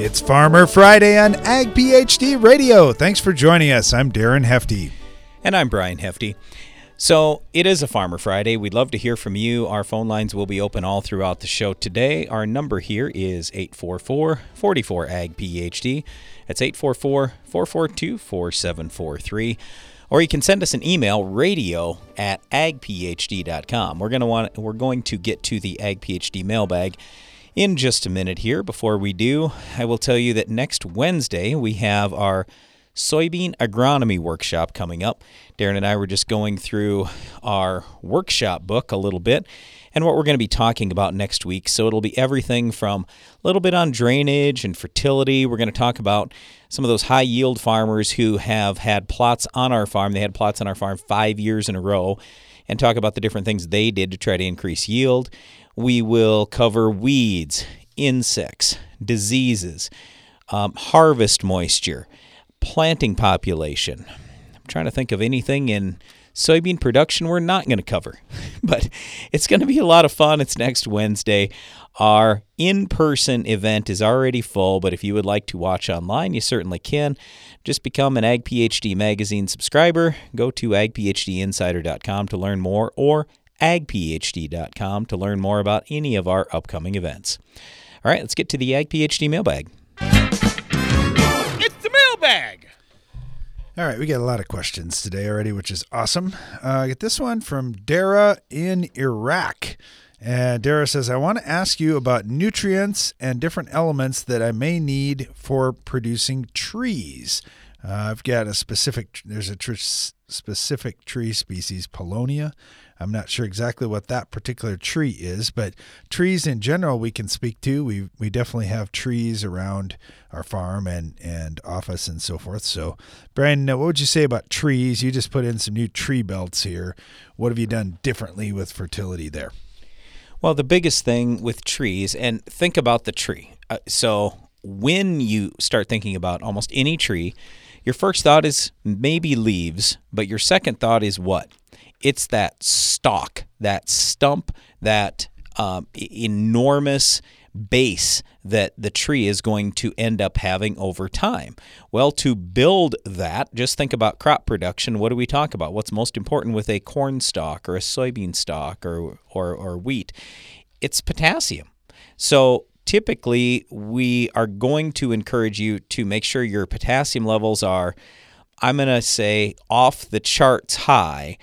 It's Farmer Friday on Ag PhD Radio. Thanks for joining us. I'm Darren Hefty. And I'm Brian Hefty. So it is a Farmer Friday. We'd love to hear from you. Our phone lines will be open all throughout the show today. Our number here is 844 44 AG PhD. That's 844 442 4743. Or you can send us an email, radio at agphd.com. We're gonna want we're going to get to the Ag PhD mailbag in just a minute here. Before we do, I will tell you that next Wednesday we have our soybean agronomy workshop coming up. Darren and I were just going through our workshop book a little bit and what we're going to be talking about next week. So it'll be everything from a little bit on drainage and fertility. We're going to talk about some of those high yield farmers who have had plots on our farm. They had plots on our farm five years in a row and talk about the different things they did to try to increase yield. We will cover weeds, insects, diseases, um, harvest moisture, planting population. I'm trying to think of anything in soybean production we're not going to cover, but it's going to be a lot of fun. It's next Wednesday. Our in person event is already full, but if you would like to watch online, you certainly can. Just become an Ag PhD magazine subscriber. Go to agphdinsider.com to learn more or agphd.com to learn more about any of our upcoming events. All right, let's get to the Ag PhD mailbag. It's the mailbag. All right, we got a lot of questions today already, which is awesome. Uh, I get this one from Dara in Iraq. And Dara says, I want to ask you about nutrients and different elements that I may need for producing trees. Uh, I've got a specific, there's a tr- specific tree species, Paulownia. I'm not sure exactly what that particular tree is, but trees in general we can speak to. We we definitely have trees around our farm and and office and so forth. So, Brian, what would you say about trees? You just put in some new tree belts here. What have you done differently with fertility there? Well, the biggest thing with trees, and think about the tree. Uh, so, when you start thinking about almost any tree, your first thought is maybe leaves, but your second thought is what? It's that stalk, that stump, that um, enormous base that the tree is going to end up having over time. Well, to build that, just think about crop production. What do we talk about? What's most important with a corn stalk or a soybean stalk or, or, or wheat? It's potassium. So typically, we are going to encourage you to make sure your potassium levels are, I'm going to say, off the charts high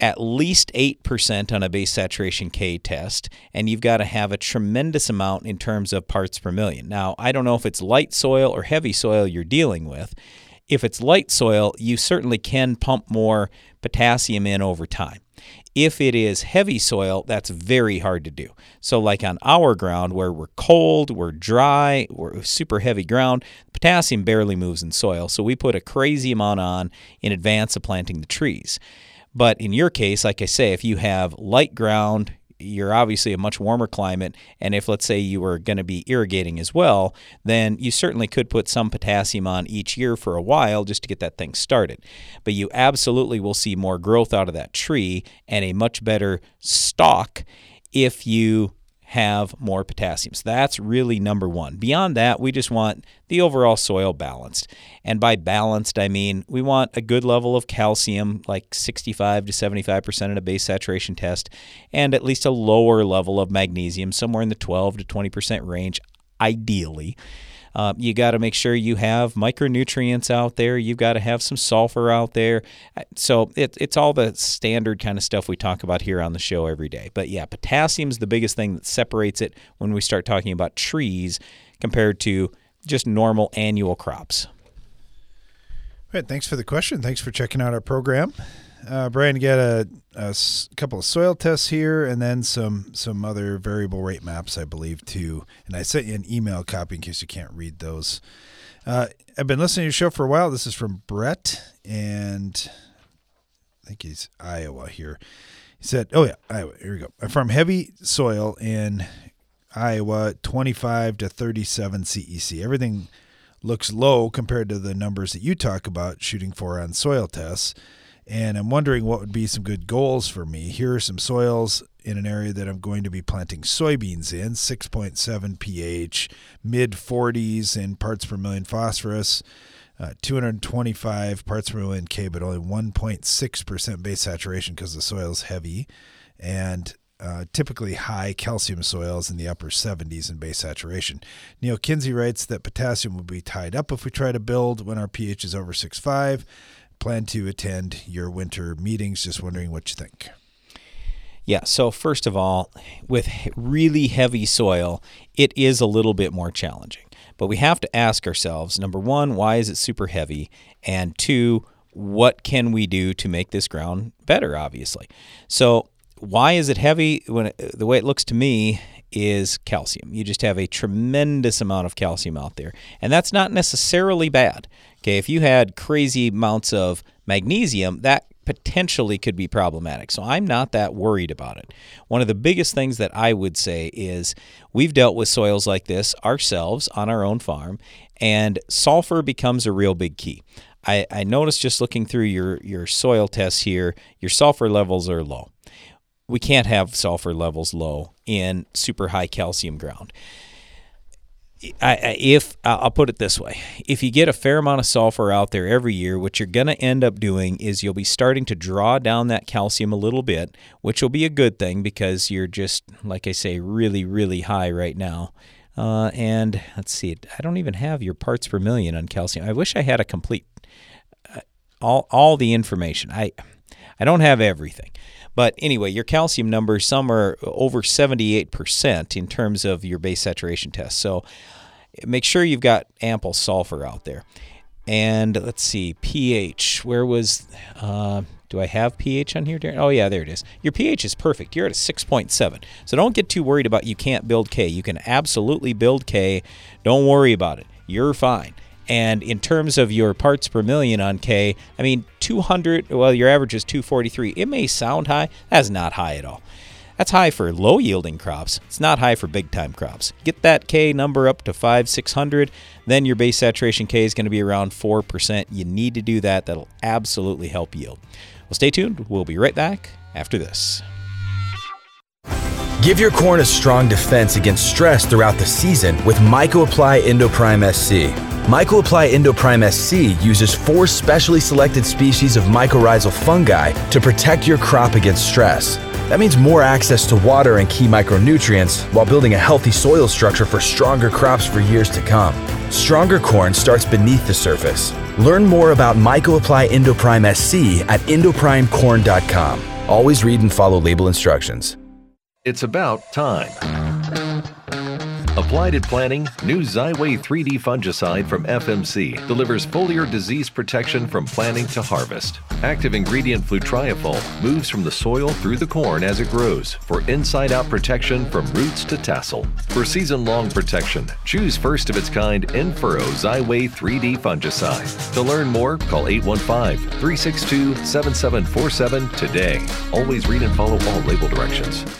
at least 8% on a base saturation K test, and you've got to have a tremendous amount in terms of parts per million. Now, I don't know if it's light soil or heavy soil you're dealing with. If it's light soil, you certainly can pump more potassium in over time. If it is heavy soil, that's very hard to do. So, like on our ground where we're cold, we're dry, we're super heavy ground, potassium barely moves in soil. So, we put a crazy amount on in advance of planting the trees. But in your case, like I say, if you have light ground, you're obviously a much warmer climate, and if let's say you were going to be irrigating as well, then you certainly could put some potassium on each year for a while just to get that thing started. But you absolutely will see more growth out of that tree and a much better stalk if you have more potassium. So that's really number one. Beyond that, we just want the overall soil balanced. And by balanced, I mean we want a good level of calcium, like 65 to 75% in a base saturation test, and at least a lower level of magnesium, somewhere in the 12 to 20% range, ideally. Uh, you got to make sure you have micronutrients out there. You've got to have some sulfur out there. Uh, so it, it's all the standard kind of stuff we talk about here on the show every day. But yeah, potassium is the biggest thing that separates it when we start talking about trees compared to just normal annual crops. All right, thanks for the question. Thanks for checking out our program. Uh, Brian, get a, a s- couple of soil tests here, and then some some other variable rate maps, I believe, too. And I sent you an email copy in case you can't read those. Uh, I've been listening to your show for a while. This is from Brett, and I think he's Iowa here. He said, "Oh yeah, Iowa. Here we go. I farm heavy soil in Iowa, 25 to 37 CEC. Everything looks low compared to the numbers that you talk about shooting for on soil tests." And I'm wondering what would be some good goals for me. Here are some soils in an area that I'm going to be planting soybeans in, 6.7 pH, mid 40s in parts per million phosphorus. Uh, 225 parts per million K, but only 1.6% base saturation because the soil is heavy, and uh, typically high calcium soils in the upper 70s in base saturation. Neal Kinsey writes that potassium will be tied up if we try to build when our pH is over 6.5. Plan to attend your winter meetings. Just wondering what you think. Yeah, so first of all, with really heavy soil, it is a little bit more challenging. But we have to ask ourselves number one, why is it super heavy? And two, what can we do to make this ground better, obviously? So, why is it heavy? When it, the way it looks to me is calcium. You just have a tremendous amount of calcium out there, and that's not necessarily bad. Okay, if you had crazy amounts of magnesium, that potentially could be problematic. So I'm not that worried about it. One of the biggest things that I would say is we've dealt with soils like this ourselves on our own farm, and sulfur becomes a real big key. I, I noticed just looking through your, your soil tests here, your sulfur levels are low. We can't have sulfur levels low in super high calcium ground. If I'll put it this way, if you get a fair amount of sulfur out there every year, what you're going to end up doing is you'll be starting to draw down that calcium a little bit, which will be a good thing because you're just, like I say, really, really high right now. Uh, and let's see, I don't even have your parts per million on calcium. I wish I had a complete uh, all all the information. I I don't have everything. But anyway, your calcium numbers, some are over 78% in terms of your base saturation test. So make sure you've got ample sulfur out there. And let's see, pH. Where was, uh, do I have pH on here, Darren? Oh, yeah, there it is. Your pH is perfect. You're at a 6.7. So don't get too worried about you can't build K. You can absolutely build K. Don't worry about it. You're fine. And in terms of your parts per million on K, I mean, 200, well, your average is 243. It may sound high. That's not high at all. That's high for low yielding crops. It's not high for big time crops. Get that K number up to 5, 600, then your base saturation K is going to be around 4%. You need to do that. That'll absolutely help yield. Well, stay tuned. We'll be right back after this. Give your corn a strong defense against stress throughout the season with Mycoapply Endoprime SC. Mycoapply Endoprime SC uses four specially selected species of mycorrhizal fungi to protect your crop against stress. That means more access to water and key micronutrients while building a healthy soil structure for stronger crops for years to come. Stronger corn starts beneath the surface. Learn more about Mycoapply Endoprime SC at endoprimecorn.com. Always read and follow label instructions. It's about time. Applied at planting, new Xyway 3D fungicide from FMC delivers foliar disease protection from planting to harvest. Active ingredient flutriafol moves from the soil through the corn as it grows for inside out protection from roots to tassel. For season long protection, choose first of its kind in-furrow Xyway 3D fungicide. To learn more, call 815 362 7747 today. Always read and follow all label directions.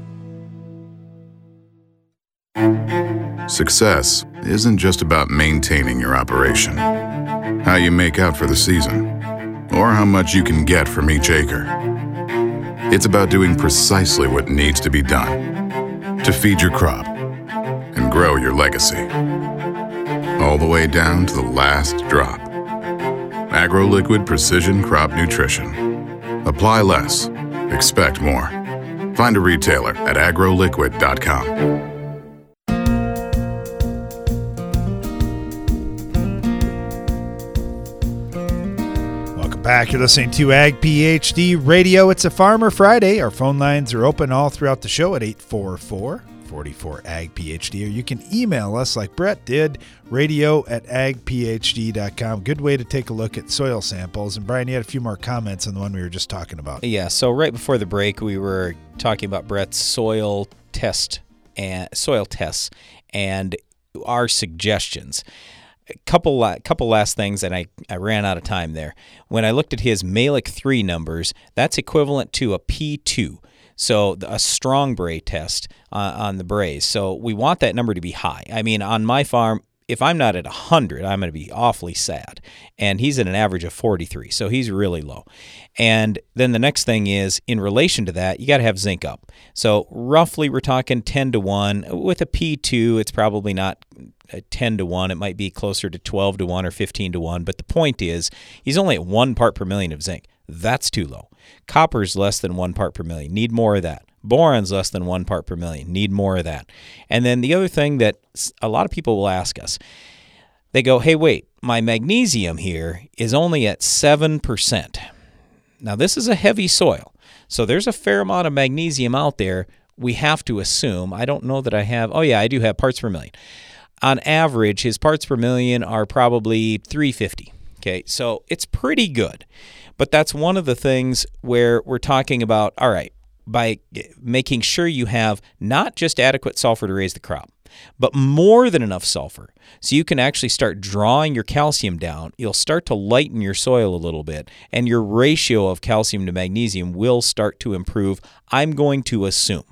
Success isn't just about maintaining your operation, how you make out for the season, or how much you can get from each acre. It's about doing precisely what needs to be done to feed your crop and grow your legacy. All the way down to the last drop. AgroLiquid Precision Crop Nutrition. Apply less, expect more. Find a retailer at agroliquid.com. back. You're listening to Ag PhD Radio. It's a Farmer Friday. Our phone lines are open all throughout the show at 844 44 Ag PhD, or you can email us like Brett did, radio at agphd.com. Good way to take a look at soil samples. And Brian, you had a few more comments on the one we were just talking about. Yeah, so right before the break, we were talking about Brett's soil test and soil tests and our suggestions. Couple couple last things, and I, I ran out of time there. When I looked at his Mehlich three numbers, that's equivalent to a P two. So a strong bray test uh, on the brays. So we want that number to be high. I mean, on my farm, if I'm not at 100, I'm going to be awfully sad. And he's at an average of 43, so he's really low. And then the next thing is, in relation to that, you got to have zinc up. So roughly, we're talking 10 to 1. With a P2, it's probably not uh, 10 to 1. It might be closer to 12 to 1 or 15 to 1. But the point is, he's only at one part per million of zinc. That's too low. Copper's less than one part per million. Need more of that. Boron's less than one part per million. Need more of that. And then the other thing that a lot of people will ask us, they go, hey, wait, my magnesium here is only at 7%. Now, this is a heavy soil. So there's a fair amount of magnesium out there. We have to assume. I don't know that I have. Oh, yeah, I do have parts per million. On average, his parts per million are probably 350. Okay, so it's pretty good. But that's one of the things where we're talking about all right, by making sure you have not just adequate sulfur to raise the crop, but more than enough sulfur. So you can actually start drawing your calcium down. You'll start to lighten your soil a little bit, and your ratio of calcium to magnesium will start to improve. I'm going to assume.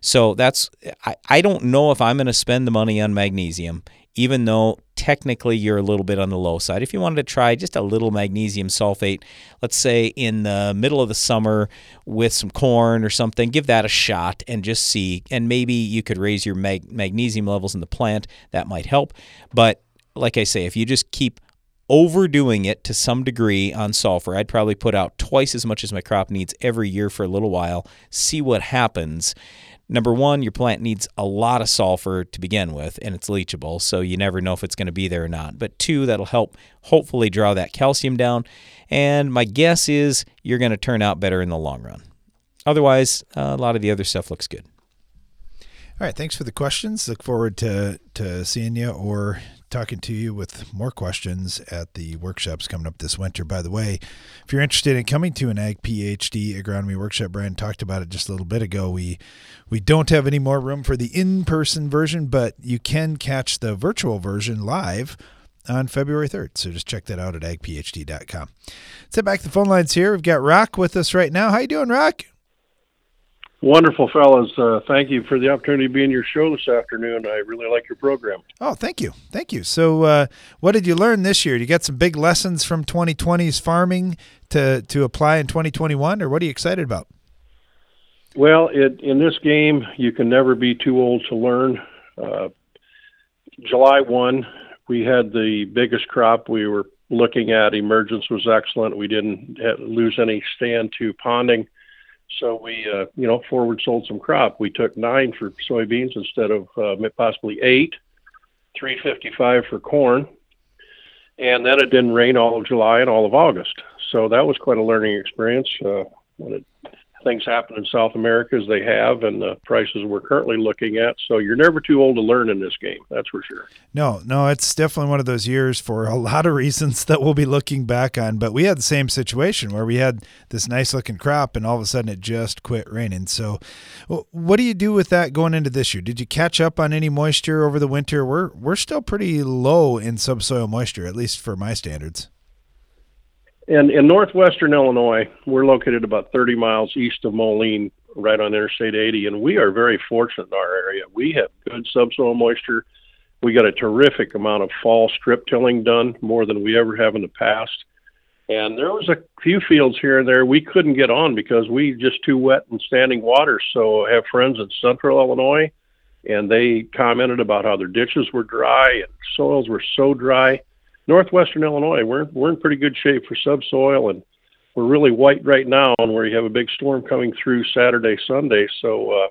So that's, I, I don't know if I'm going to spend the money on magnesium even though technically you're a little bit on the low side. If you wanted to try just a little magnesium sulfate, let's say in the middle of the summer with some corn or something, give that a shot and just see. And maybe you could raise your mag- magnesium levels in the plant. That might help. But like I say, if you just keep overdoing it to some degree on sulfur, I'd probably put out twice as much as my crop needs every year for a little while, see what happens number one, your plant needs a lot of sulfur to begin with, and it's leachable, so you never know if it's going to be there or not. But two, that'll help hopefully draw that calcium down. And my guess is you're going to turn out better in the long run. Otherwise, uh, a lot of the other stuff looks good. All right, thanks for the questions. Look forward to to seeing you or talking to you with more questions at the workshops coming up this winter. By the way, if you're interested in coming to an Ag PhD agronomy workshop, Brian talked about it just a little bit ago. We we don't have any more room for the in-person version, but you can catch the virtual version live on February 3rd. So just check that out at agphd.com. Head back to the phone lines here. We've got Rock with us right now. How you doing, Rock? Wonderful, fellas. Uh, thank you for the opportunity to be in your show this afternoon. I really like your program. Oh, thank you. Thank you. So, uh, what did you learn this year? You got some big lessons from 2020's farming to, to apply in 2021, or what are you excited about? Well, it, in this game, you can never be too old to learn. Uh, July 1, we had the biggest crop we were looking at. Emergence was excellent. We didn't lose any stand to ponding so we, uh, you know, forward sold some crop. We took nine for soybeans instead of uh, possibly eight, 355 for corn. And then it didn't rain all of July and all of August. So that was quite a learning experience. Uh, when it things happen in South America as they have and the prices we're currently looking at. So you're never too old to learn in this game, that's for sure. No, no, it's definitely one of those years for a lot of reasons that we'll be looking back on. But we had the same situation where we had this nice looking crop and all of a sudden it just quit raining. So what do you do with that going into this year? Did you catch up on any moisture over the winter? We're we're still pretty low in subsoil moisture, at least for my standards. In, in northwestern Illinois, we're located about 30 miles east of Moline, right on Interstate 80, and we are very fortunate in our area. We have good subsoil moisture. We got a terrific amount of fall strip tilling done, more than we ever have in the past. And there was a few fields here and there we couldn't get on because we just too wet and standing water. So I have friends in central Illinois, and they commented about how their ditches were dry and soils were so dry northwestern Illinois, we're we're in pretty good shape for subsoil, and we're really white right now, and where you have a big storm coming through Saturday, Sunday. So uh,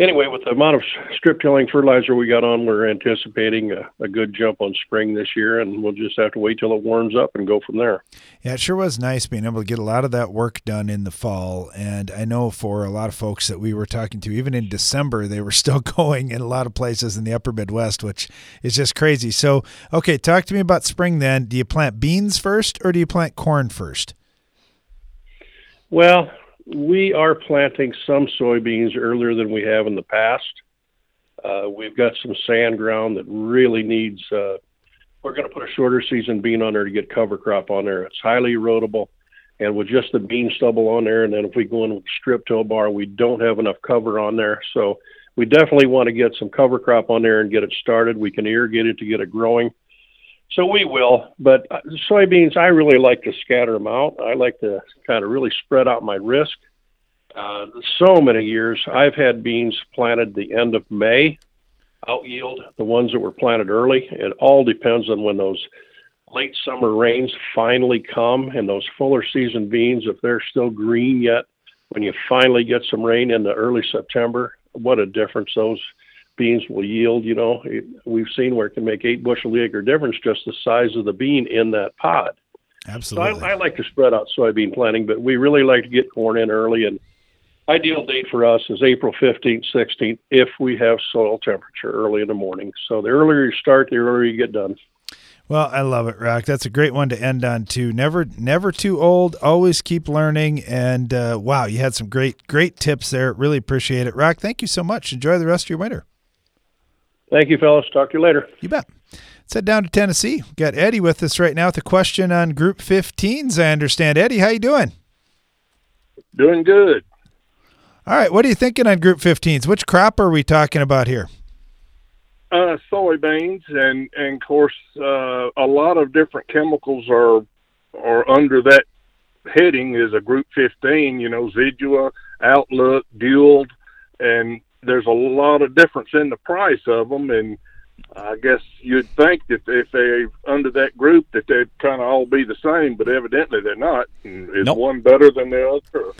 anyway, with the amount of strip tilling fertilizer we got on, we're anticipating a, a, good jump on spring this year, and we'll just have to wait till it warms up and go from there. Yeah, it sure was nice being able to get a lot of that work done in the fall. And I know for a lot of folks that we were talking to, even in December, they were still going in a lot of places in the upper Midwest, which is just crazy. So, okay, talk to me about spring then. Do you plant beans first or do you plant corn first? Well, we are planting some soybeans earlier than we have in the past. Uh, we've got some sand ground that really needs. Uh, we're going to put a shorter season bean on there to get cover crop on there. It's highly erodible, and with just the bean stubble on there, and then if we go in with strip till bar, we don't have enough cover on there. So we definitely want to get some cover crop on there and get it started. We can irrigate it to get it growing. So we will, but uh, soybeans, I really like to scatter them out. I like to kind of really spread out my risk. Uh, so many years, I've had beans planted the end of May, out yield the ones that were planted early. It all depends on when those late summer rains finally come and those fuller season beans, if they're still green yet, when you finally get some rain in the early September, what a difference those beans will yield. You know, we've seen where it can make eight bushel acre difference just the size of the bean in that pod. Absolutely. So I, I like to spread out soybean planting, but we really like to get corn in early. And ideal date for us is April 15th, 16th, if we have soil temperature early in the morning. So the earlier you start, the earlier you get done. Well, I love it, Rock. That's a great one to end on too. Never, never too old. Always keep learning. And uh, wow, you had some great, great tips there. Really appreciate it, Rock. Thank you so much. Enjoy the rest of your winter. Thank you, fellas. Talk to you later. You bet. Let's head down to Tennessee. We've got Eddie with us right now with a question on Group 15s. I understand, Eddie. How you doing? Doing good. All right. What are you thinking on Group 15s? Which crop are we talking about here? Uh, soybeans, and and of course, uh, a lot of different chemicals are are under that heading is a Group 15. You know, Zidua, Outlook, Dual, and there's a lot of difference in the price of them, and I guess you'd think that if they under that group that they'd kind of all be the same, but evidently they're not. Is Nope. one better than the other?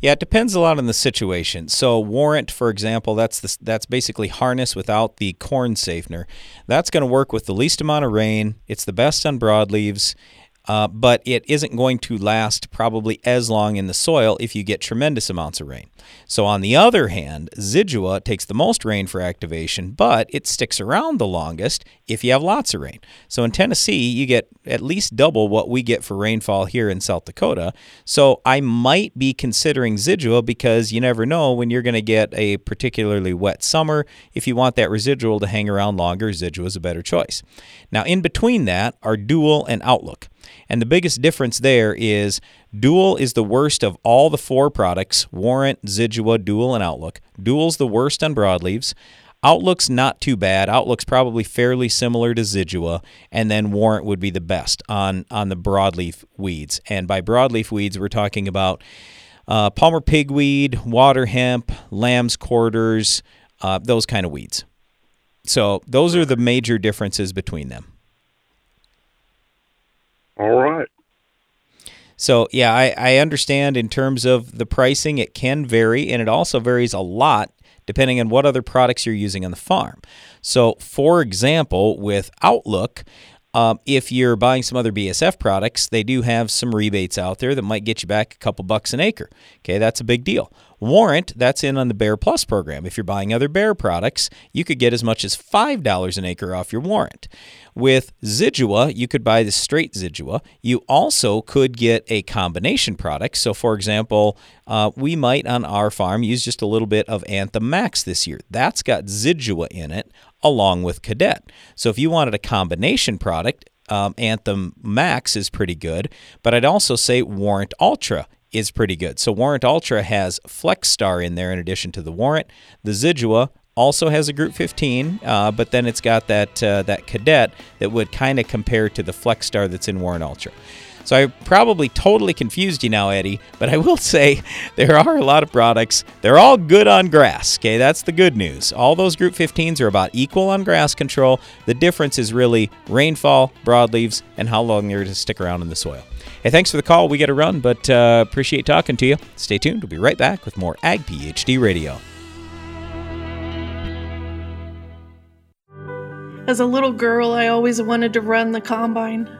Yeah, it depends a lot on the situation. So warrant, for example, that's the, that's basically harness without the corn safener. That's going to work with the least amount of rain. It's the best on broadleaves, uh, but it isn't going to last probably as long in the soil if you get tremendous amounts of rain. So on the other hand, Zidua takes the most rain for activation, but it sticks around the longest if you have lots of rain. So in Tennessee, you get at least double what we get for rainfall here in South Dakota. So I might be considering Zidua because you never know when you're going to get a particularly wet summer. If you want that residual to hang around longer, Zidua is a better choice. Now, in between that are Dual and Outlook. And the biggest difference there is Dual is the worst of all the four products Warrant, Zidua, Dual, and Outlook. Dual's the worst on broadleaves. Outlook's not too bad. Outlook's probably fairly similar to Zidua, and then Warrant would be the best on on the broadleaf weeds. And by broadleaf weeds, we're talking about uh, Palmer pigweed, water hemp, lamb's quarters, uh, those kind of weeds. So those are the major differences between them. All right. So yeah, I, I understand in terms of the pricing, it can vary, and it also varies a lot depending on what other products you're using on the farm. So, for example, with Outlook, um, if you're buying some other BASF products, they do have some rebates out there that might get you back a couple bucks an acre. Okay, that's a big deal. Warrant, that's in on the Bayer Plus program. If you're buying other Bayer products, you could get as much as $5 an acre off your warrant. With Zidua, you could buy the straight Zidua. You also could get a combination product. So, for example, uh, we might on our farm use just a little bit of Anthem Max this year. That's got Zidua in it along with Cadet. So, if you wanted a combination product, um, Anthem Max is pretty good, but I'd also say Warrant Ultra is pretty good. So Warrant Ultra has Flexstar in there in addition to the Warrant. The Zidua also has a Group 15, uh, but then it's got that uh, that Cadet that would kind of compare to the Flexstar that's in Warrant Ultra. So I probably totally confused you now, Eddie, but I will say there are a lot of products. They're all good on grass. Okay, that's the good news. All those Group 15s are about equal on grass control. The difference is really rainfall, broadleaves, and how long they're to stick around in the soil. Hey, thanks for the call. We got to run, but uh, appreciate talking to you. Stay tuned. We'll be right back with more Ag PhD Radio. As a little girl, I always wanted to run the combine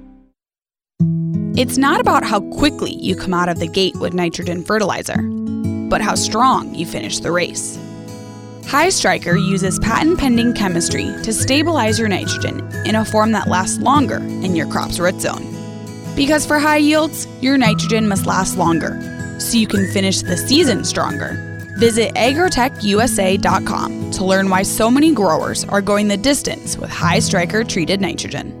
It's not about how quickly you come out of the gate with nitrogen fertilizer, but how strong you finish the race. High Striker uses patent pending chemistry to stabilize your nitrogen in a form that lasts longer in your crop's root zone. Because for high yields, your nitrogen must last longer, so you can finish the season stronger. Visit agrotechusa.com to learn why so many growers are going the distance with High Striker treated nitrogen.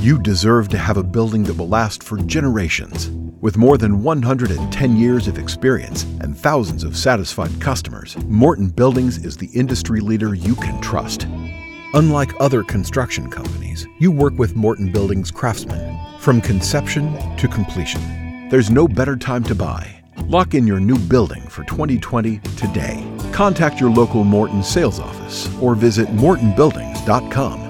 You deserve to have a building that will last for generations. With more than 110 years of experience and thousands of satisfied customers, Morton Buildings is the industry leader you can trust. Unlike other construction companies, you work with Morton Buildings craftsmen from conception to completion. There's no better time to buy. Lock in your new building for 2020 today. Contact your local Morton sales office or visit mortonbuildings.com.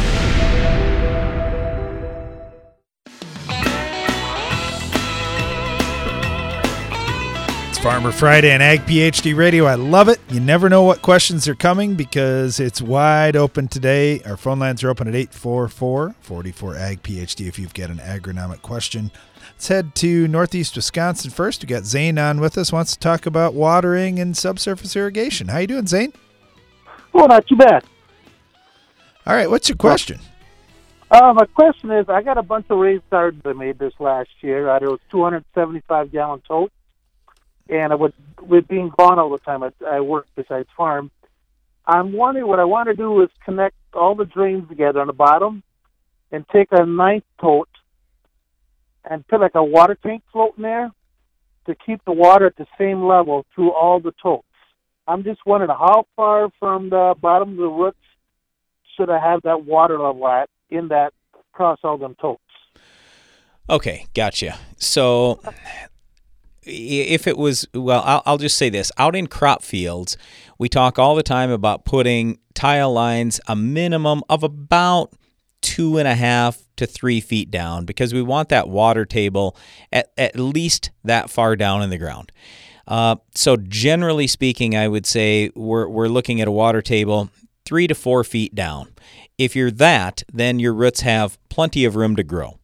Farmer Friday and Ag PhD Radio. I love it. You never know what questions are coming because it's wide open today. Our phone lines are open at 844 44 Ag PhD if you've got an agronomic question. Let's head to Northeast Wisconsin first. We got Zane on with us. Wants to talk about watering and subsurface irrigation. How you doing, Zane? Oh, not too bad. All right. What's your question? Uh, my question is, I got a bunch of raised gardens I made this last year. There was 275 gallon totes and I would with being gone all the time, I, I work besides farm. I'm wondering what I want to do is connect all the drains together on the bottom, and take a ninth tote and put like a water tank floating there to keep the water at the same level through all the totes. I'm just wondering how far from the bottom of the roots should I have that water level at in that across all them totes. Okay, gotcha. So if it was well I'll, I'll, just say this. Out in crop fields we talk all the time about putting tile lines a minimum of about two and a half to three feet down because we want that water table at, at least that far down in the ground. Uh, so generally speaking i would say we're, we're looking at a water table three to four feet down if you're that then your roots have plenty of room to grow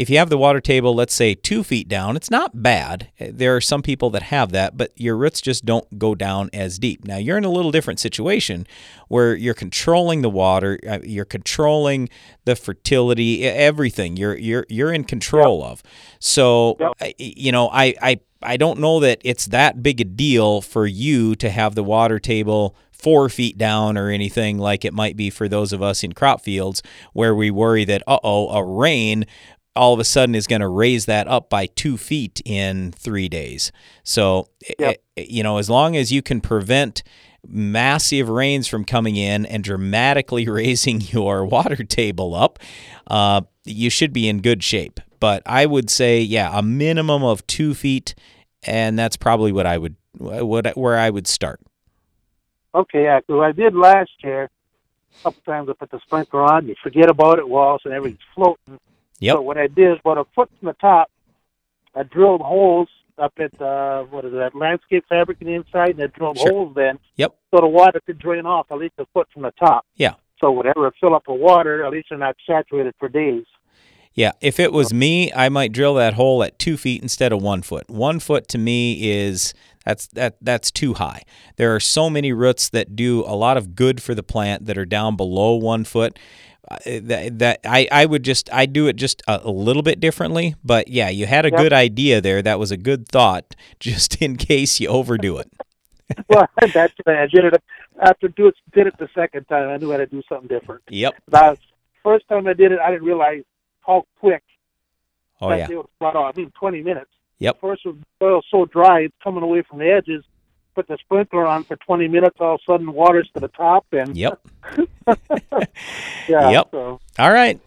if you have the water table, let's say two feet down, it's not bad. There are some people that have that, but your roots just don't go down as deep. Now, you're in a little different situation where you're controlling the water, uh, you're controlling the fertility, everything. You're you're you're in control yep. of. So, yep. you know, I I I don't know that it's that big a deal for you to have the water table four feet down or anything like it might be for those of us in crop fields where we worry that, uh oh, a rain all of a sudden is going to raise that up by two feet in three days. So, yep. you know, as long as you can prevent massive rains from coming in and dramatically raising your water table up, uh, you should be in good shape. But I would say, yeah, a minimum of two feet, and that's probably what I would, what where I would start. Okay, yeah, because I did last year. A couple times I put the sprinkler on, you forget about it, walls and everything's floating Yep. So what I did is about a foot from the top, I drilled holes up at uh, what is that landscape fabric on the inside, and I drilled Sure. holes then Yep. so the water could drain off at least a foot from the top. Yeah. So whatever fill up with water, at least they're not saturated for days. Yeah, if it was me, I might drill that hole at two feet instead of one foot. One foot to me is that's that that's too high. There are so many roots that do a lot of good for the plant that are down below one foot. Uh, that, that I, I would just I do it just a, a little bit differently, but yeah, you had a Yep. good idea there. That was a good thought, just in case you overdo it. well, that's I did it after do it did it the second time. I knew I had to do something different. Yep. Now, first time I did it, I didn't realize how quick Oh yeah. deal was brought on. I mean, 20 minutes. Yep. First, the soil's so dry, it's coming away from the edges. Put the sprinkler on for 20 minutes, all of a sudden water's to the top. and Yep. Yeah. Yep. So, All right.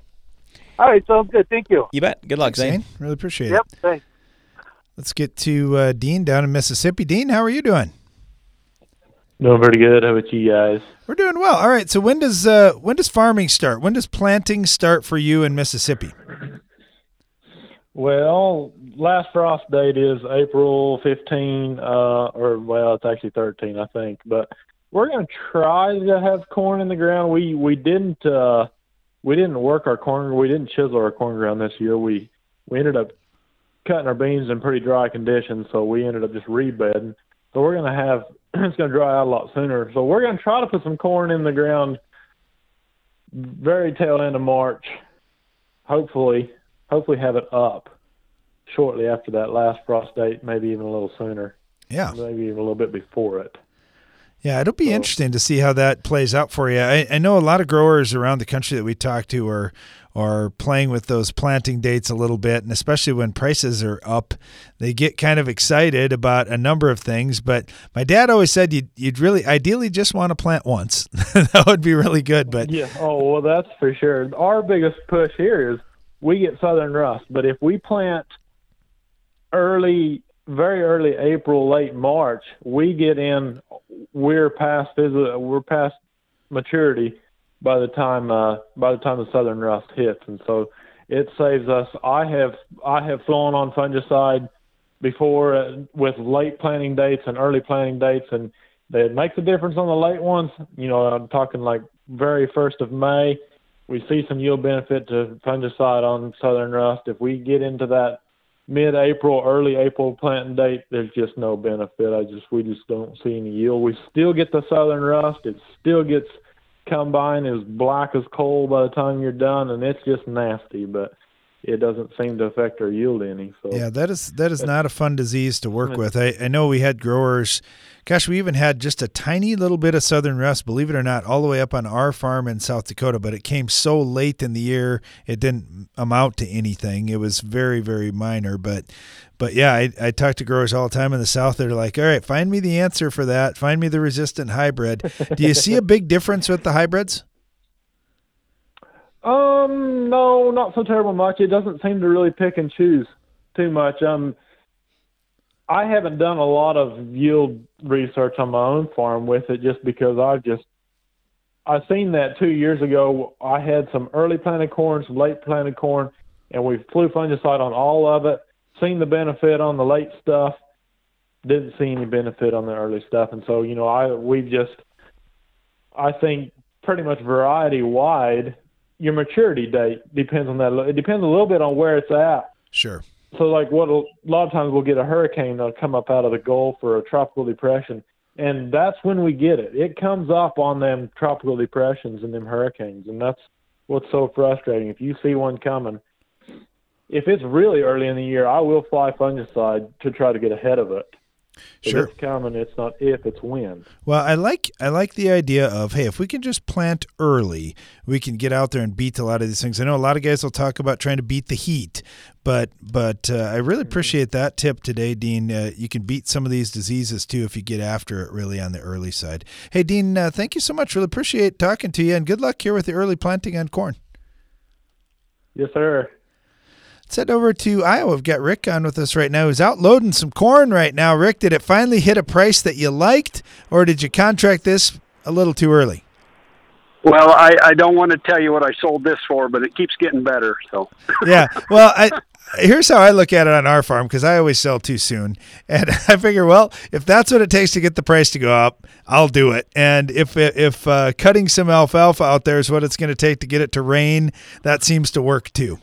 all right, sounds good. Thank you. You bet. Good luck, Thanks, Zane. Zane. Really appreciate Yep, it. Yep, thanks. Let's get to uh, Dean down in Mississippi. Dean, how are you doing? Doing pretty good. How about you guys? We're doing well. All right. So when does uh, when does farming start? When does planting start for you in Mississippi? Well, last frost date is April 15, uh, or well, it's actually 13, I think. But we're going to try to have corn in the ground. We we didn't uh, we didn't work our corn. We didn't chisel our corn ground this year. We we ended up cutting our beans in pretty dry conditions, so we ended up just rebedding. So we're going to have it's going to dry out a lot sooner. So we're going to try to put some corn in the ground very tail end of March. Hopefully, hopefully have it up shortly after that last frost date, maybe even a little sooner. Yeah. Maybe even a little bit before it. Yeah, it'll be interesting to see how that plays out for you. I, I know a lot of growers around the country that we talk to are are playing with those planting dates a little bit, and especially when prices are up, they get kind of excited about a number of things. But my dad always said you'd you'd really ideally just want to plant once. that would be really good. But Yeah. Oh well, that's for sure. Our biggest push here is we get southern rust, but if we plant early, very early April, late March, we get in. We're past visit. We're past maturity by the time uh, by the time the southern rust hits, and so it saves us. I have I have flown on fungicide before uh, with late planting dates and early planting dates, and it makes a difference on the late ones. You know, I'm talking like very first of May. We see some yield benefit to fungicide on southern rust. If we get into that mid-April, early April planting date, there's just no benefit. I just we just don't see any yield. We still get the southern rust. It still gets combine as black as coal by the time you're done, and it's just nasty. But it doesn't seem to affect our yield any. So Yeah, that is that is not a fun disease to work with. I, I know we had growers, gosh, we even had just a tiny little bit of southern rust, believe it or not, all the way up on our farm in South Dakota, but it came so late in the year it didn't amount to anything. It was very, very minor. But but yeah, I, I talk to growers all the time in the south. They're like, all right, find me the answer for that. Find me the resistant hybrid. Do you see a big difference with the hybrids? Um, no, not so terrible much. It doesn't seem to really pick and choose too much. Um, I haven't done a lot of yield research on my own farm with it, just because I've just I seen that two years ago. I had some early planted corn, some late planted corn, and we flew fungicide on all of it. Seen the benefit on the late stuff, didn't see any benefit on the early stuff, and so you know I we just I think pretty much variety wide your maturity date depends on that. It depends a little bit on where it's at. Sure. So, like, what a lot of times we'll get a hurricane that'll come up out of the Gulf or a tropical depression, and that's when we get it. It comes up on them tropical depressions and them hurricanes, and that's what's so frustrating. If you see one coming, if it's really early in the year, I will fly fungicide to try to get ahead of it. Sure. it's coming. It's not if, it's when. Well, I like I like the idea of hey, if we can just plant early, we can get out there and beat a lot of these things. I know a lot of guys will talk about trying to beat the heat, but but uh, I really appreciate that tip today, Dean. Uh, you can beat some of these diseases too if you get after it really on the early side. Hey, Dean, uh, thank you so much. Really appreciate talking to you, and good luck here with the early planting on corn. Yes, sir. Let's head over to Iowa. We've got Rick on with us right now. He's out loading some corn right now. Rick, did it finally hit a price that you liked, or did you contract this a little too early? Well, I, I don't want to tell you what I sold this for, but it keeps getting better. So yeah. Well, I here's how I look at it on our farm because I always sell too soon, and I figure, well, if that's what it takes to get the price to go up, I'll do it. And if if uh, cutting some alfalfa out there is what it's going to take to get it to rain, that seems to work too.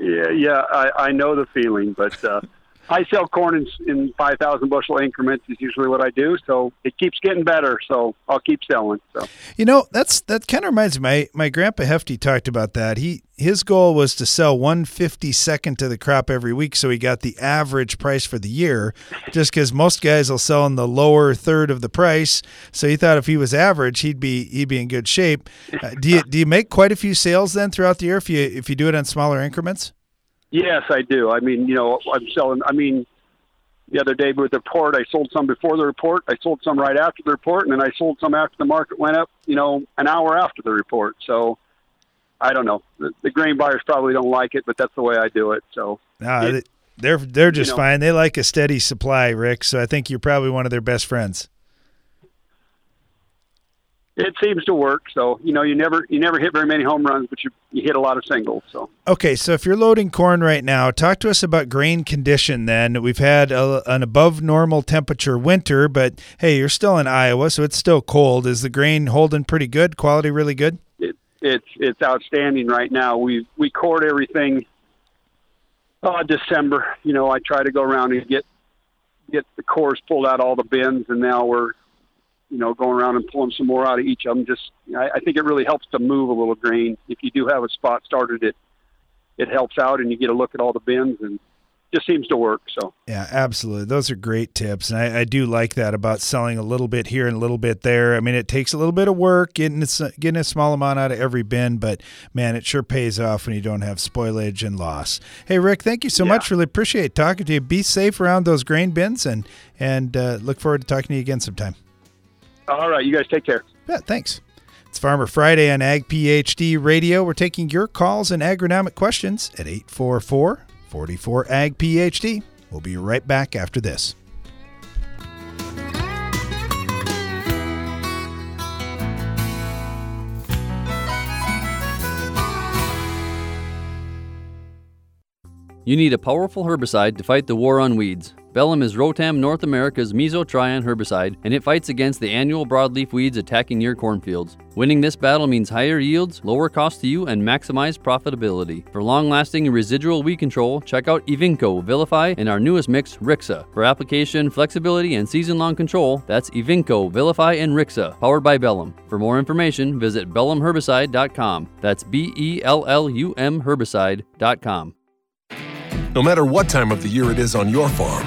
Yeah, yeah, I, I know the feeling, but uh, I sell corn in, in five thousand bushel increments is usually what I do. So it keeps getting better. So I'll keep selling. So You know, that's that kind of reminds me. My my grandpa Hefty talked about that. He his goal was to sell one fifty second to the crop every week, so he got the average price for the year. Just because most guys will sell in the lower third of the price, so he thought if he was average, he'd be he'd be in good shape. Uh, do you do you make quite a few sales then throughout the year if you if you do it on smaller increments? Yes, I do. I mean, you know, I'm selling. I mean, the other day with the report, I sold some before the report. I sold some right after the report, and then I sold some after the market went up. You know, an hour after the report. So, I don't know. The, the grain buyers probably don't like it, but that's the way I do it. So, Nah, it- they- they're they're just know. fine. They like a steady supply, Rick. So I think you're probably one of their best friends. it seems to work. So, you know, you never you never hit very many home runs, but you you hit a lot of singles. So, Okay, so if you're loading corn right now, talk to us about grain condition then. We've had a, an above normal temperature winter, but hey, you're still in Iowa, so it's still cold. Is the grain holding pretty good? Quality really good? It, it's it's outstanding right now. We we cored everything. Uh, December, you know, I try to go around and get get the cores pulled out all the bins, and now we're, you know, going around and pulling some more out of each of them. Just, I, I think it really helps to move a little grain. If you do have a spot started, it it helps out, and you get a look at all the bins, and just seems to work. So. Yeah, absolutely. Those are great tips. And I, I do like that about selling a little bit here and a little bit there. I mean, it takes a little bit of work getting, it, getting a small amount out of every bin, but man, it sure pays off when you don't have spoilage and loss. Hey, Rick, thank you so much. Really appreciate talking to you. Be safe around those grain bins and, and uh, look forward to talking to you again sometime. All right, you guys take care. Yeah, thanks. It's Farmer Friday on Ag PhD Radio. We're taking your calls and agronomic questions at 844 44 Ag PhD. We'll be right back after this. You need a powerful herbicide to fight the war on weeds. Bellum is Rotam North America's mesotrione herbicide, and it fights against the annual broadleaf weeds attacking your cornfields. Winning this battle means higher yields, lower cost to you, and maximized profitability. For long-lasting residual weed control, check out Evinco, Vilify, and our newest mix, Rixa. For application, flexibility, and season-long control, that's Evinco, Vilify, and Rixa, powered by Bellum. For more information, visit bellumherbicide.com. That's B-E-L-L-U-M herbicide.com. No matter what time of the year it is on your farm,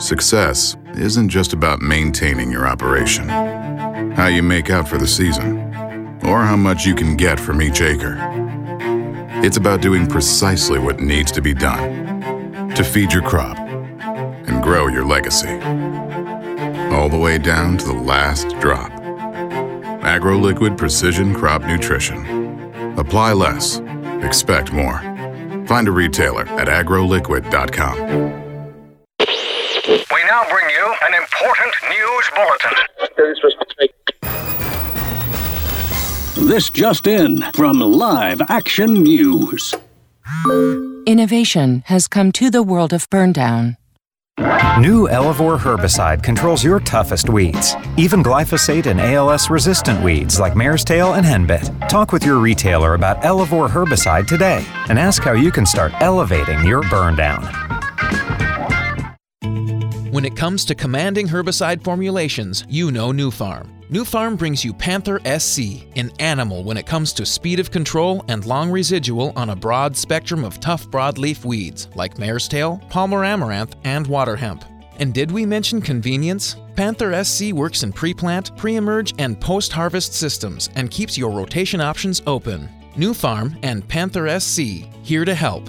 Success isn't just about maintaining your operation, how you make out for the season, or how much you can get from each acre. It's about doing precisely what needs to be done to feed your crop and grow your legacy. All the way down to the last drop. AgroLiquid Precision Crop Nutrition. Apply less, expect more. Find a retailer at agroliquid.com. We now bring you an important news bulletin. This just in from Live Action News. Innovation has come to the world of burndown. New Elevore herbicide controls your toughest weeds, even glyphosate and ALS resistant weeds like mare's tail and henbit. Talk with your retailer about Elevore herbicide today and ask how you can start elevating your burn down. When it comes to commanding herbicide formulations, you know Nufarm. New Farm brings you Panther SC, an animal when it comes to speed of control and long residual on a broad spectrum of tough broadleaf weeds like mare's tail, palmer amaranth, and water hemp. And did we mention convenience? Panther SC works in pre plant, pre emerge, and post harvest systems and keeps your rotation options open. Nufarm and Panther SC, here to help.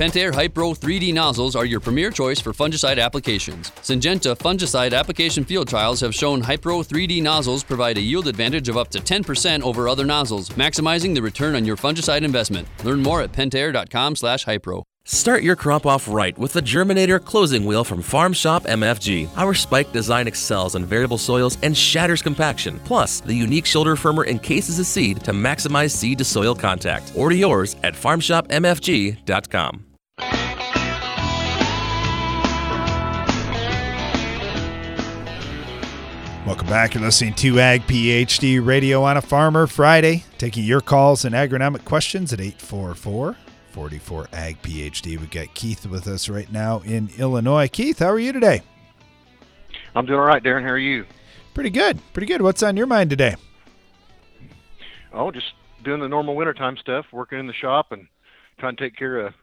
Pentair Hypro 3D nozzles are your premier choice for fungicide applications. Syngenta fungicide application field trials have shown Hypro 3D nozzles provide a yield advantage of up to 10% over other nozzles, maximizing the return on your fungicide investment. Learn more at pentair.com/hypro. Start your crop off right with the Germinator closing wheel from Farm Shop MFG. Our spike design excels on variable soils and shatters compaction. Plus, the unique shoulder firmer encases a seed to maximize seed to soil contact. Order yours at farmshopmfg.com. Welcome back. You're listening to Ag PhD Radio on a Farmer Friday, taking your calls and agronomic questions at 844 44 Ag PhD. We've got Keith with us right now in Illinois. Keith, how are you today? I'm doing all right, Darren. How are you? Pretty good. Pretty good. What's on your mind today? Oh, just doing the normal wintertime stuff, working in the shop and trying to take care of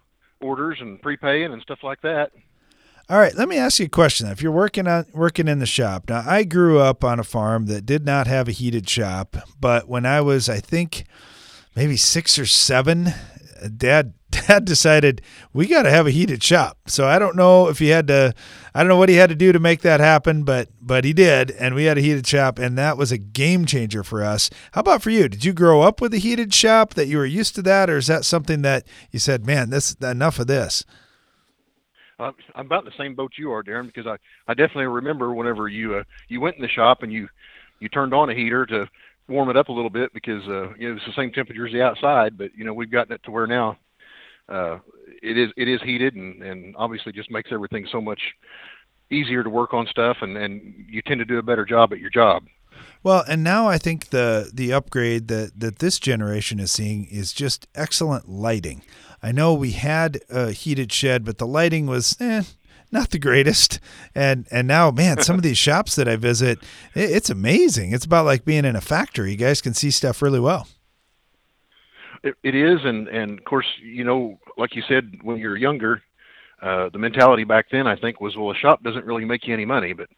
orders and prepaying and stuff like that. All right, let me ask you a question. If you're working on working in the shop, now I grew up on a farm that did not have a heated shop, but when I was, I think, maybe six or seven, Dad Dad decided we got to have a heated shop. So I don't know if he had to, I don't know what he had to do to make that happen, but but he did, and we had a heated shop, and that was a game changer for us. How about for you? Did you grow up with a heated shop that you were used to that, or is that something that you said, man, this enough of this? I'm about the same boat you are, Darren, because I, I definitely remember whenever you uh, you went in the shop and you you turned on a heater to warm it up a little bit because uh, you know it's the same temperature as the outside, but you know we've gotten it to where now uh, it is it is heated and and obviously just makes everything so much easier to work on stuff and and you tend to do a better job at your job. Well, and now I think the the upgrade that that this generation is seeing is just excellent lighting. I know we had a heated shed, but the lighting was eh, not the greatest. And and now, man, some of these shops that I visit, it, it's amazing. It's about like being in a factory. You guys can see stuff really well. It, it is, and and of course, you know, like you said, when you're younger, uh, the mentality back then, I think, was well, a shop doesn't really make you any money, but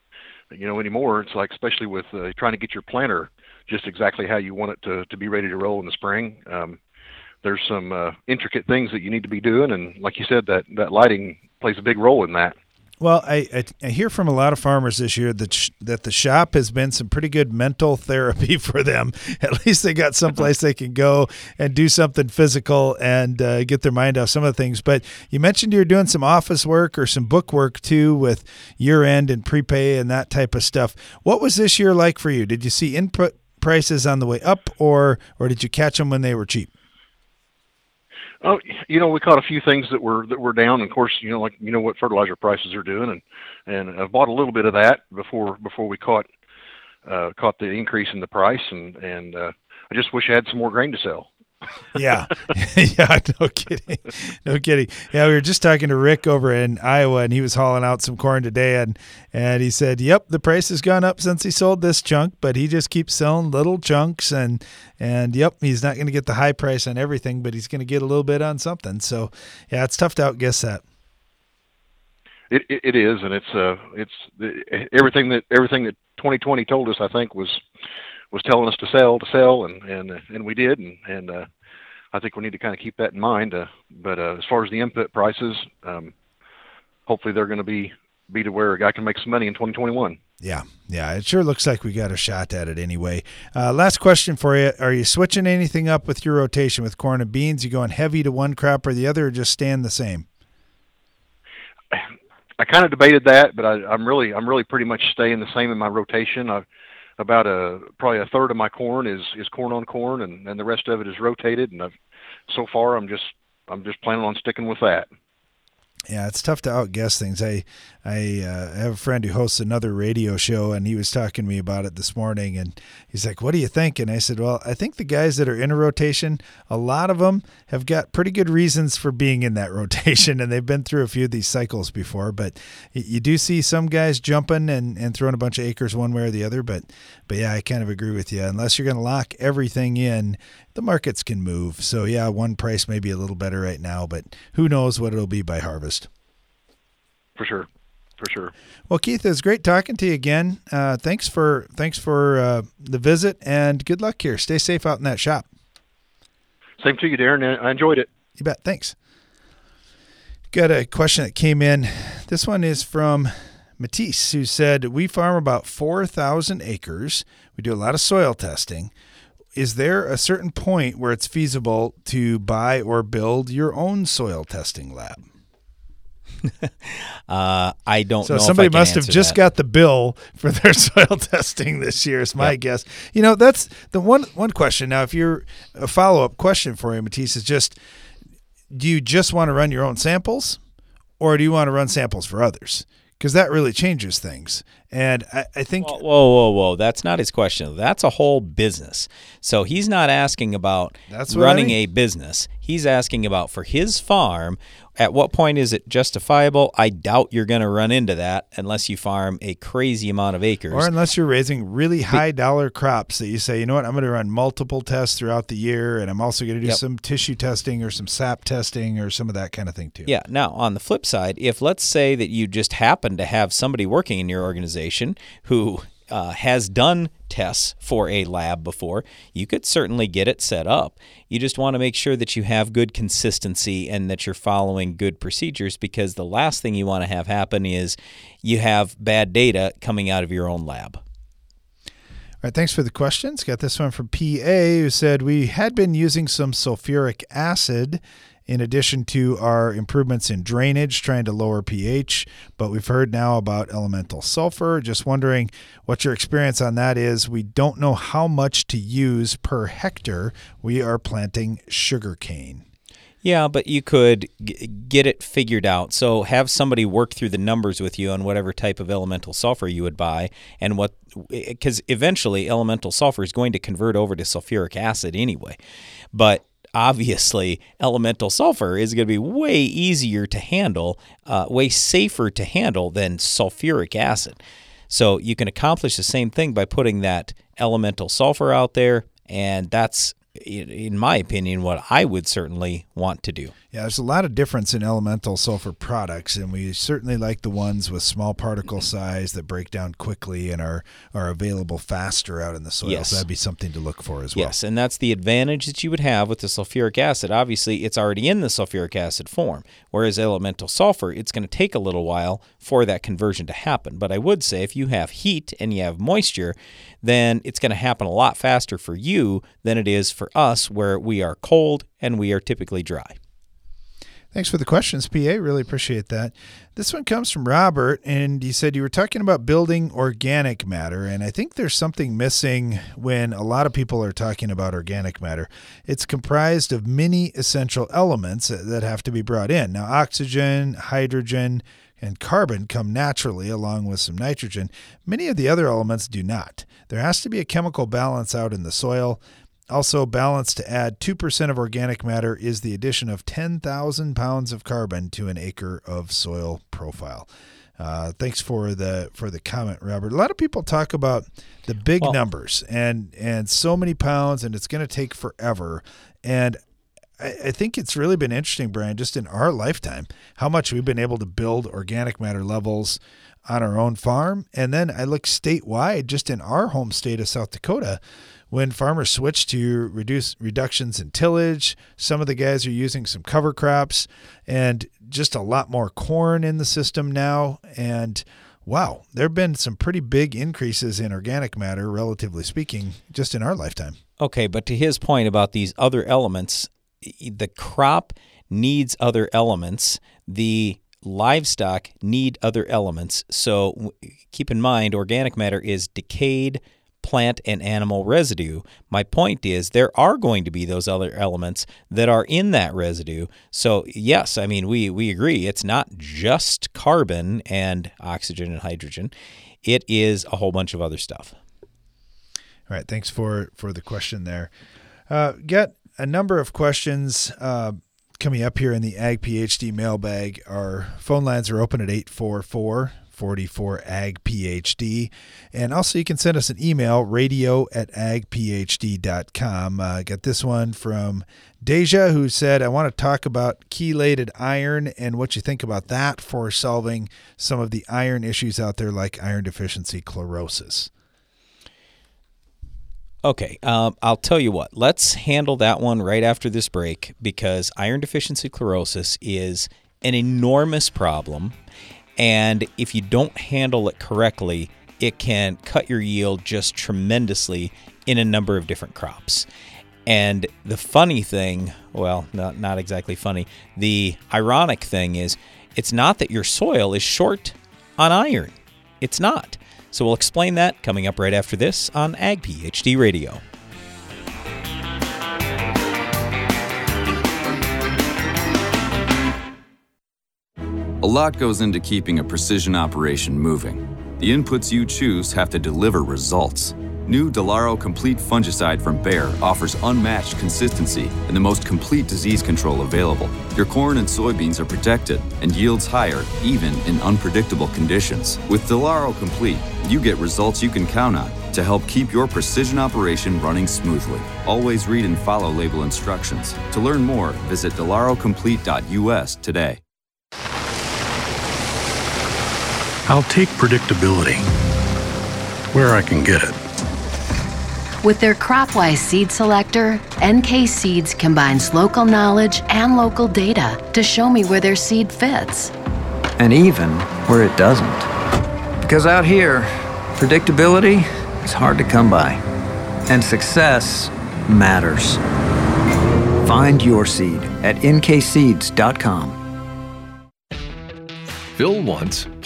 you know, anymore, it's like especially with uh, trying to get your planter just exactly how you want it to to be ready to roll in the spring. Um, there's some uh, intricate things that you need to be doing, and like you said, that that lighting plays a big role in that. Well, I, I, I hear from a lot of farmers this year that sh- that the shop has been some pretty good mental therapy for them. At least they got someplace they can go and do something physical and uh, get their mind off some of the things. But you mentioned you're doing some office work or some book work too with year end and prepay and that type of stuff. What was this year like for you? Did you see input prices on the way up, or or did you catch them when they were cheap? Oh, you know, we caught a few things that were that were down. And of course, you know, like you know what fertilizer prices are doing, and and I bought a little bit of that before before we caught uh, caught the increase in the price, and and uh, I just wish I had some more grain to sell. Yeah, yeah, no kidding, no kidding. Yeah, we were just talking to Rick over in Iowa, and he was hauling out some corn today, and and he said, "Yep, the price has gone up since he sold this chunk, but he just keeps selling little chunks, and and yep, he's not going to get the high price on everything, but he's going to get a little bit on something. So, yeah, it's tough to outguess that." It, it, it is, and it's uh, it's everything that everything that 2020 told us. I think was was telling us to sell, to sell, and and and we did, and and uh, I think we need to kind of keep that in mind. Uh, but uh, as far as the input prices, um, hopefully they're going to be be to where a guy can make some money in 2021. Yeah, yeah, it sure looks like we got a shot at it anyway. Uh, last question for you: Are you switching anything up with your rotation with corn and beans? You going heavy to one crop or the other, or just staying the same? I kind of debated that, but I, I'm really I'm really pretty much staying the same in my rotation. I about a probably a third of my corn is is corn on corn, and and the rest of it is rotated. And I've, so far, I'm just I'm just planning on sticking with that. Yeah, it's tough to outguess things. I I uh, have a friend who hosts another radio show, and he was talking to me about it this morning. And he's like, "What do you think?" And I said, "Well, I think the guys that are in a rotation, a lot of them have got pretty good reasons for being in that rotation, and they've been through a few of these cycles before. But you do see some guys jumping and, and throwing a bunch of acres one way or the other. But but yeah, I kind of agree with you. Unless you're going to lock everything in, the markets can move. So yeah, one price may be a little better right now, but who knows what it'll be by harvest. For sure. for sure. Well, Keith, it's great talking to you again. Uh, thanks for thanks for uh, the visit, and good luck here. Stay safe out in that shop. Same to you, Darren. I enjoyed it. You bet. Thanks. Got a question that came in. This one is from Matisse, who said, We farm about 4,000 acres. We do a lot of soil testing. Is there a certain point where it's feasible to buy or build your own soil testing lab? uh, I don't so know. somebody must have just that. got the bill for their soil testing this year. Is my Yep. guess. You know, that's the one one question. Now, if you're a follow up question for you, Matisse, is just: Do you just want to run your own samples, or do you want to run samples for others? Because that really changes things. And I, I think Whoa, whoa, whoa! That's not his question. That's a whole business. So he's not asking about That's what I running mean. a business. He's asking about for his farm. At what point is it justifiable? I doubt you're going to run into that unless you farm a crazy amount of acres. Or unless you're raising really high dollar crops that you say, you know what, I'm going to run multiple tests throughout the year, and I'm also going to do Yep. some tissue testing or some sap testing or some of that kind of thing too. Yeah. Now, on the flip side, if let's say that you just happen to have somebody working in your organization who uh, has done tests for a lab before, you could certainly get it set up. You just want to make sure that you have good consistency and that you're following good procedures because the last thing you want to have happen is you have bad data coming out of your own lab. All right, thanks for the questions. Got this one from PA who said we had been using some sulfuric acid in addition to our improvements in drainage, trying to lower pH, but we've heard now about elemental sulfur. Just wondering what your experience on that is. We don't know how much to use per hectare. We are planting sugarcane. Yeah, but you could g- get it figured out. So have somebody work through the numbers with you on whatever type of elemental sulfur you would buy, and what eh, because eventually elemental sulfur is going to convert over to sulfuric acid anyway. But obviously, elemental sulfur is going to be way easier to handle, uh, way safer to handle than sulfuric acid. So you can accomplish the same thing by putting that elemental sulfur out there, and that's in my opinion, what I would certainly want to do. Yeah, there's a lot of difference in elemental sulfur products, and we certainly like the ones with small particle size that break down quickly and are, are available faster out in the soil. Yes. So that'd be something to look for as well. Yes, and that's the advantage that you would have with the sulfuric acid. Obviously, it's already in the sulfuric acid form, whereas elemental sulfur, it's going to take a little while for that conversion to happen. But I would say if you have heat and you have moisture, then it's going to happen a lot faster for you than it is for us, where we are cold and we are typically dry. Thanks for the questions, PA. Really appreciate that. This one comes from Robert, and he said you were talking about building organic matter, and I think there's something missing when a lot of people are talking about organic matter. It's comprised of many essential elements that have to be brought in. Now, oxygen, hydrogen, and carbon come naturally along with some nitrogen. Many of the other elements do not. There has to be a chemical balance out in the soil. Also, balanced to add 2% of organic matter is the addition of 10,000 pounds of carbon to an acre of soil profile. Uh, thanks for the for the comment, Robert. A lot of people talk about the big Well- numbers and and so many pounds, and it's going to take forever. And I, I think it's really been interesting, Brian, just in our lifetime, how much we've been able to build organic matter levels on our own farm. And then I look statewide, just in our home state of South Dakota, when farmers switch to reduce reductions in tillage, some of the guys are using some cover crops and just a lot more corn in the system now. And wow, there have been some pretty big increases in organic matter, relatively speaking, just in our lifetime. Okay, but to his point about these other elements, the crop needs other elements. The livestock need other elements. So keep in mind, organic matter is decayed plant and animal residue. My point is, there are going to be those other elements that are in that residue. So, yes, I mean, we, we agree. It's not just carbon and oxygen and hydrogen, it is a whole bunch of other stuff. All right, thanks for for the question there. Uh, got a number of questions uh, coming up here in the Ag PhD mailbag. Our phone lines are open at 844 ag PhD. And also, you can send us an email, radio at agphd.com. Uh, got this one from Deja, who said, I want to talk about chelated iron and what you think about that for solving some of the iron issues out there, like iron deficiency chlorosis. Okay, um, I'll tell you what. Let's handle that one right after this break because iron deficiency chlorosis is an enormous problem. And if you don't handle it correctly, it can cut your yield just tremendously in a number of different crops. And the funny thing, well, not, not exactly funny, the ironic thing is it's not that your soil is short on iron. It's not. So we'll explain that coming up right after this on Ag PhD Radio. A lot goes into keeping a precision operation moving. The inputs you choose have to deliver results. New Delaro Complete Fungicide from Bayer offers unmatched consistency and the most complete disease control available. Your corn and soybeans are protected and yields higher even in unpredictable conditions. With Delaro Complete, you get results you can count on to help keep your precision operation running smoothly. Always read and follow label instructions. To learn more, visit delarocomplete.us today. I'll take predictability where I can get it. With their CropWise seed selector, NK Seeds combines local knowledge and local data to show me where their seed fits. And even where it doesn't. Because out here, predictability is hard to come by. And success matters. Find your seed at nkseeds.com. Fill once,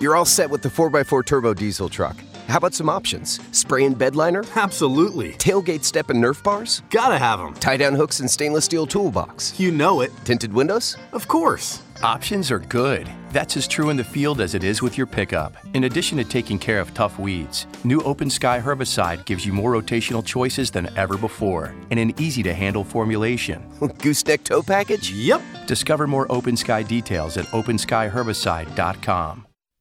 You're all set with the 4x4 turbo diesel truck. How about some options? Spray and bed liner? Absolutely. Tailgate step and Nerf bars? Gotta have them. Tie down hooks and stainless steel toolbox? You know it. Tinted windows? Of course. Options are good. That's as true in the field as it is with your pickup. In addition to taking care of tough weeds, new Open Sky herbicide gives you more rotational choices than ever before and an easy to handle formulation. Gooseneck tow package? Yep. Discover more Open Sky details at openskyherbicide.com.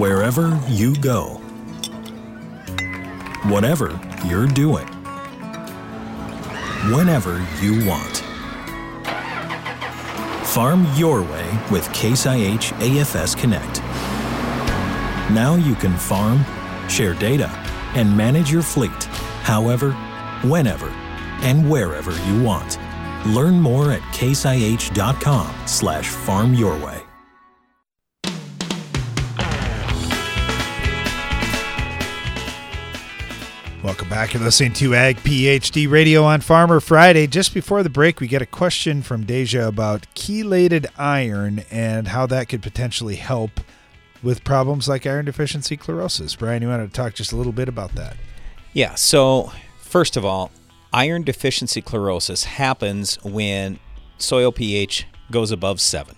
Wherever you go, whatever you're doing, whenever you want. Farm your way with Case IH AFS Connect. Now you can farm, share data, and manage your fleet however, whenever, and wherever you want. Learn more at caseih.com slash farm your way. Welcome back. You're listening to Ag PhD Radio on Farmer Friday. Just before the break, we get a question from Deja about chelated iron and how that could potentially help with problems like iron deficiency chlorosis. Brian, you want to talk just a little bit about that? Yeah. So, first of all, iron deficiency chlorosis happens when soil pH goes above 7.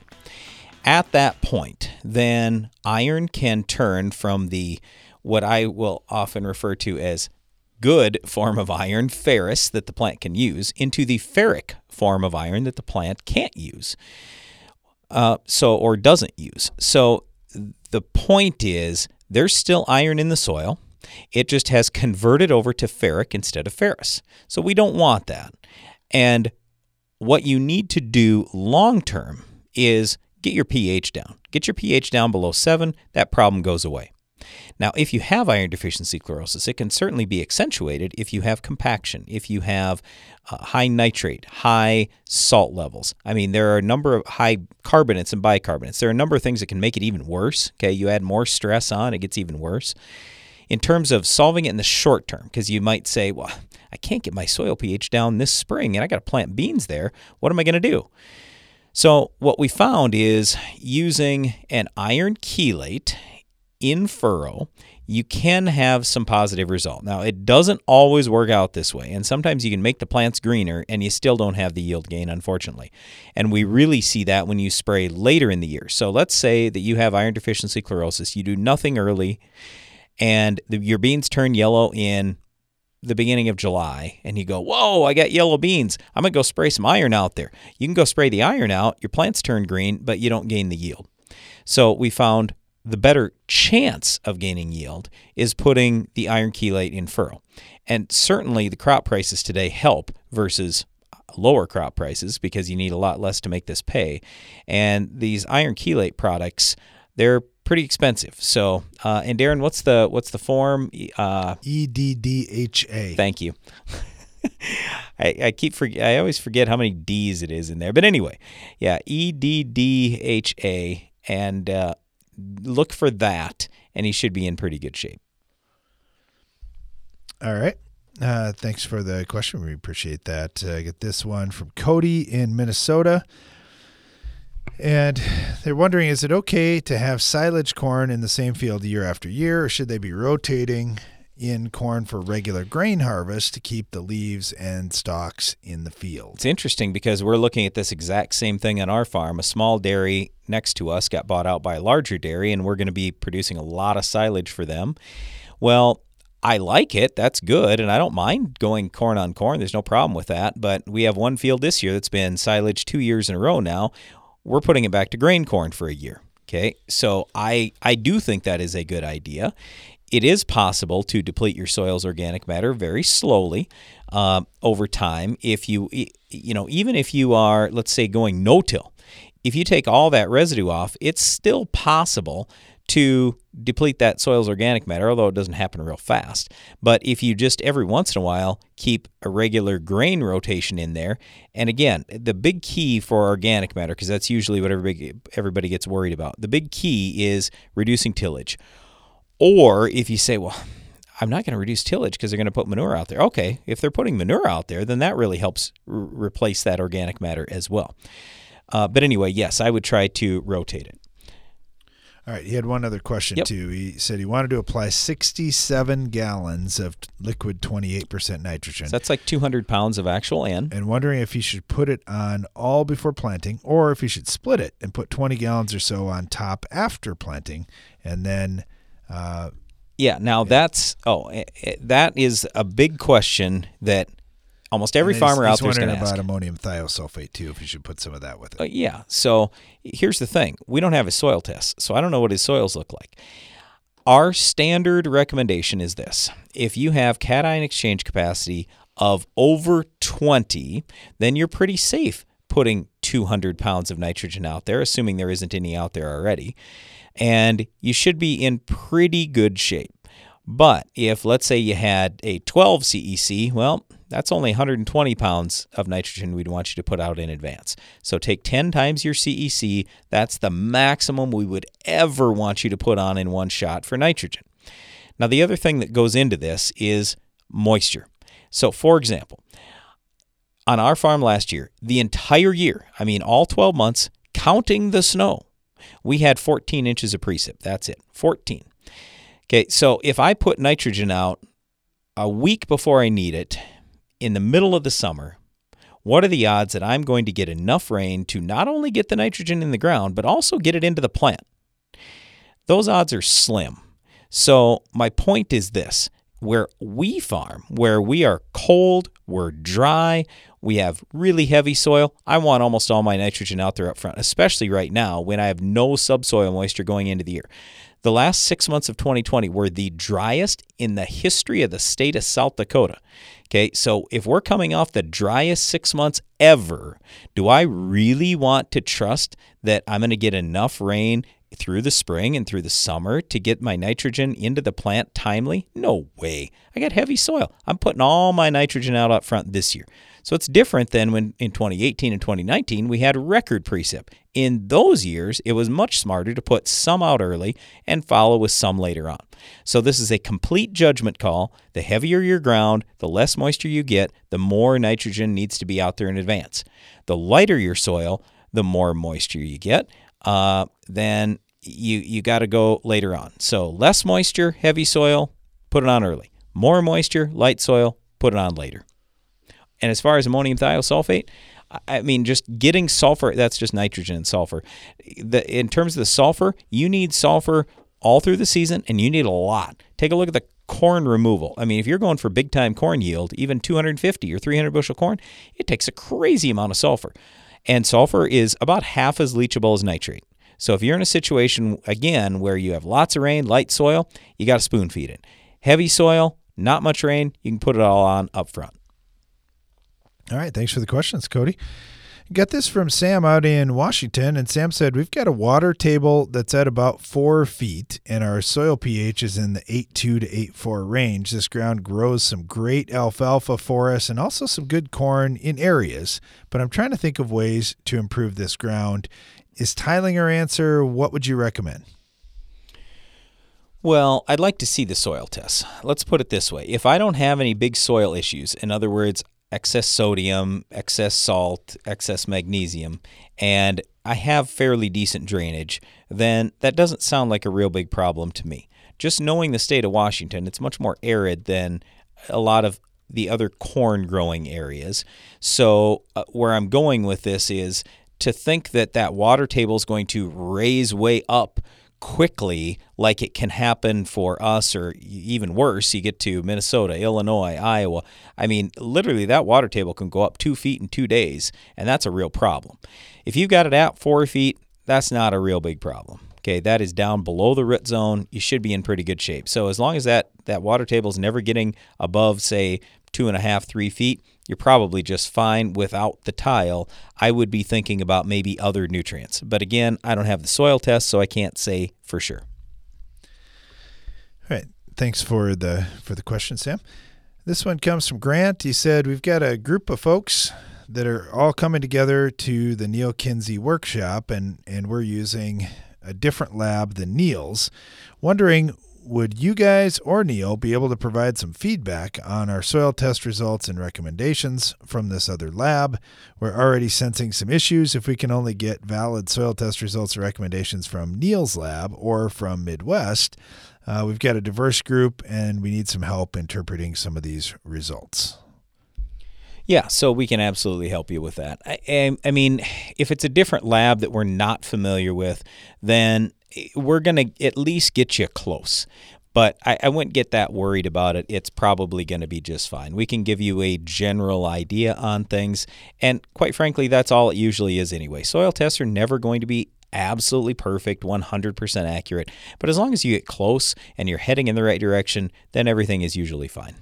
At that point, then iron can turn from the what I will often refer to as good form of iron, ferrous, that the plant can use, into the ferric form of iron that the plant can't use. Uh, so, or doesn't use. So, the point is there's still iron in the soil. It just has converted over to ferric instead of ferrous. So, we don't want that. And what you need to do long term is get your pH down. Get your pH down below 7, that problem goes away. Now, if you have iron deficiency chlorosis, it can certainly be accentuated if you have compaction, if you have uh, high nitrate, high salt levels. I mean, there are a number of high carbonates and bicarbonates. There are a number of things that can make it even worse. Okay, you add more stress on, it gets even worse. In terms of solving it in the short term, because you might say, well, I can't get my soil pH down this spring and I got to plant beans there. What am I going to do? So, what we found is using an iron chelate in furrow, you can have some positive result. Now, it doesn't always work out this way, and sometimes you can make the plants greener and you still don't have the yield gain, unfortunately. And we really see that when you spray later in the year. So, let's say that you have iron deficiency chlorosis, you do nothing early, and the, your beans turn yellow in the beginning of July and you go, Whoa, I got yellow beans. I'm going to go spray some iron out there. You can go spray the iron out, your plants turn green, but you don't gain the yield. So we found the better chance of gaining yield is putting the iron chelate in furrow. And certainly the crop prices today help versus lower crop prices because you need a lot less to make this pay. And these iron chelate products, they're pretty expensive. So, uh, and Darren, what's the what's the form? Uh, EDDHA. Thank you. I, I keep forget. I always forget how many D's it is in there. But anyway, yeah, EDDHA, and uh, look for that, and he should be in pretty good shape. All right. Uh, thanks for the question. We appreciate that. Uh, get this one from Cody in Minnesota. And they're wondering is it okay to have silage corn in the same field year after year, or should they be rotating in corn for regular grain harvest to keep the leaves and stalks in the field? It's interesting because we're looking at this exact same thing on our farm. A small dairy next to us got bought out by a larger dairy, and we're going to be producing a lot of silage for them. Well, I like it. That's good. And I don't mind going corn on corn. There's no problem with that. But we have one field this year that's been silage two years in a row now we're putting it back to grain corn for a year. Okay, so I I do think that is a good idea. It is possible to deplete your soil's organic matter very slowly uh, over time. If you you know even if you are let's say going no till, if you take all that residue off, it's still possible to deplete that soil's organic matter, although it doesn't happen real fast. But if you just every once in a while keep a regular grain rotation in there, and again, the big key for organic matter, because that's usually what everybody, everybody gets worried about, the big key is reducing tillage. Or if you say, well, I'm not going to reduce tillage because they're going to put manure out there. Okay, if they're putting manure out there, then that really helps r- replace that organic matter as well. Uh, but anyway, yes, I would try to rotate it. All right. He had one other question Yep. too. He said he wanted to apply 67 gallons of liquid 28% nitrogen. So that's like 200 pounds of actual N. and wondering if he should put it on all before planting or if he should split it and put 20 gallons or so on top after planting and then uh, Yeah, now that's oh, eh, eh, that is a big question that almost every farmer out there is going to about ammonium thiosulfate too if you should put some of that with it. Uh, yeah. So here's the thing: we don't have a soil test, so I don't know what his soils look like. Our standard recommendation is this: if you have cation exchange capacity of over 20, then you're pretty safe putting 200 pounds of nitrogen out there, assuming there isn't any out there already, and you should be in pretty good shape. But if, let's say, you had a 12 CEC, well, that's only 120 pounds of nitrogen we'd want you to put out in advance. So take 10 times your CEC. That's the maximum we would ever want you to put on in one shot for nitrogen. Now, the other thing that goes into this is moisture. So, for example, on our farm last year, the entire year, I mean, all 12 months, counting the snow, we had 14 inches of precip. That's it, 14. Okay, so if I put nitrogen out a week before I need it in the middle of the summer, what are the odds that I'm going to get enough rain to not only get the nitrogen in the ground, but also get it into the plant? Those odds are slim. So, my point is this where we farm, where we are cold, we're dry, we have really heavy soil, I want almost all my nitrogen out there up front, especially right now when I have no subsoil moisture going into the year. The last six months of 2020 were the driest in the history of the state of South Dakota. Okay, so if we're coming off the driest six months ever, do I really want to trust that I'm going to get enough rain through the spring and through the summer to get my nitrogen into the plant timely? No way. I got heavy soil. I'm putting all my nitrogen out up front this year. So it's different than when in 2018 and 2019 we had record precip. In those years, it was much smarter to put some out early and follow with some later on. So this is a complete judgment call. The heavier your ground, the less moisture you get, the more nitrogen needs to be out there in advance. The lighter your soil, the more moisture you get. Uh, then you you got to go later on. So less moisture, heavy soil, put it on early. More moisture, light soil, put it on later. And as far as ammonium thiosulfate, I mean, just getting sulfur, that's just nitrogen and sulfur. The, in terms of the sulfur, you need sulfur all through the season and you need a lot. Take a look at the corn removal. I mean, if you're going for big time corn yield, even 250 or 300 bushel corn, it takes a crazy amount of sulfur. And sulfur is about half as leachable as nitrate. So if you're in a situation, again, where you have lots of rain, light soil, you got to spoon feed it. Heavy soil, not much rain, you can put it all on up front. All right. Thanks for the questions, Cody. Got this from Sam out in Washington, and Sam said we've got a water table that's at about four feet, and our soil pH is in the 8.2 to eight 8.4 range. This ground grows some great alfalfa for us and also some good corn in areas, but I'm trying to think of ways to improve this ground. Is tiling our answer? What would you recommend? Well, I'd like to see the soil tests. Let's put it this way. If I don't have any big soil issues, in other words, excess sodium, excess salt, excess magnesium, and I have fairly decent drainage, then that doesn't sound like a real big problem to me. Just knowing the state of Washington, it's much more arid than a lot of the other corn growing areas. So, uh, where I'm going with this is to think that that water table is going to raise way up quickly like it can happen for us or even worse you get to minnesota illinois iowa. I mean literally that water table can go up two feet in two days and that's a real problem. If you've got it at four feet that's not a real big problem okay? That is down below the root zone. You should be in pretty good shape. So as long as that that water table is never getting above say two and a half three feet you're probably just fine without the tile. I would be thinking about maybe other nutrients. But again, I don't have the soil test, so I can't say for sure. All right. Thanks for the for the question, Sam. This one comes from Grant. He said, We've got a group of folks that are all coming together to the Neal Kinsey workshop, and, and we're using a different lab than Neal's. Wondering would you guys or Neal be able to provide some feedback on our soil test results and recommendations from this other lab? We're already sensing some issues if we can only get valid soil test results and recommendations from Neal's lab or from Midwest. Uh, we've got a diverse group and we need some help interpreting some of these results. Yeah, so we can absolutely help you with that. I, I, mean, if it's a different lab that we're not familiar with, then we're going to at least get you close. But I, I wouldn't get that worried about it. It's probably going to be just fine. We can give you a general idea on things. And quite frankly, that's all it usually is anyway. Soil tests are never going to be absolutely perfect, 100% accurate. But as long as you get close and you're heading in the right direction, then everything is usually fine.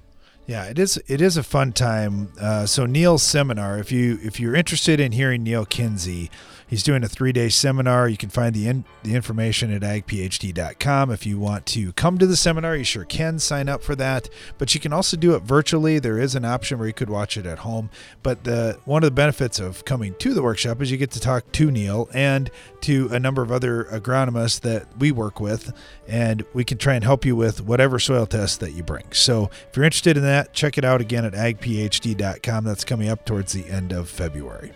Yeah, it is. It is a fun time. Uh, so Neal's seminar. If you if you're interested in hearing Neal Kinsey, He's doing a three day seminar. You can find the, in, the information at agphd.com. If you want to come to the seminar, you sure can sign up for that. But you can also do it virtually. There is an option where you could watch it at home. But the one of the benefits of coming to the workshop is you get to talk to Neal and to a number of other agronomists that we work with, and we can try and help you with whatever soil test that you bring. So if you're interested in that, check it out again at agphd.com. That's coming up towards the end of February.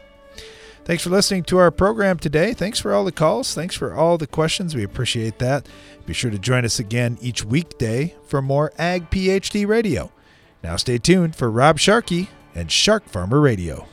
Thanks for listening to our program today. Thanks for all the calls. Thanks for all the questions. We appreciate that. Be sure to join us again each weekday for more Ag PhD Radio. Now stay tuned for Rob Sharkey and Shark Farmer Radio.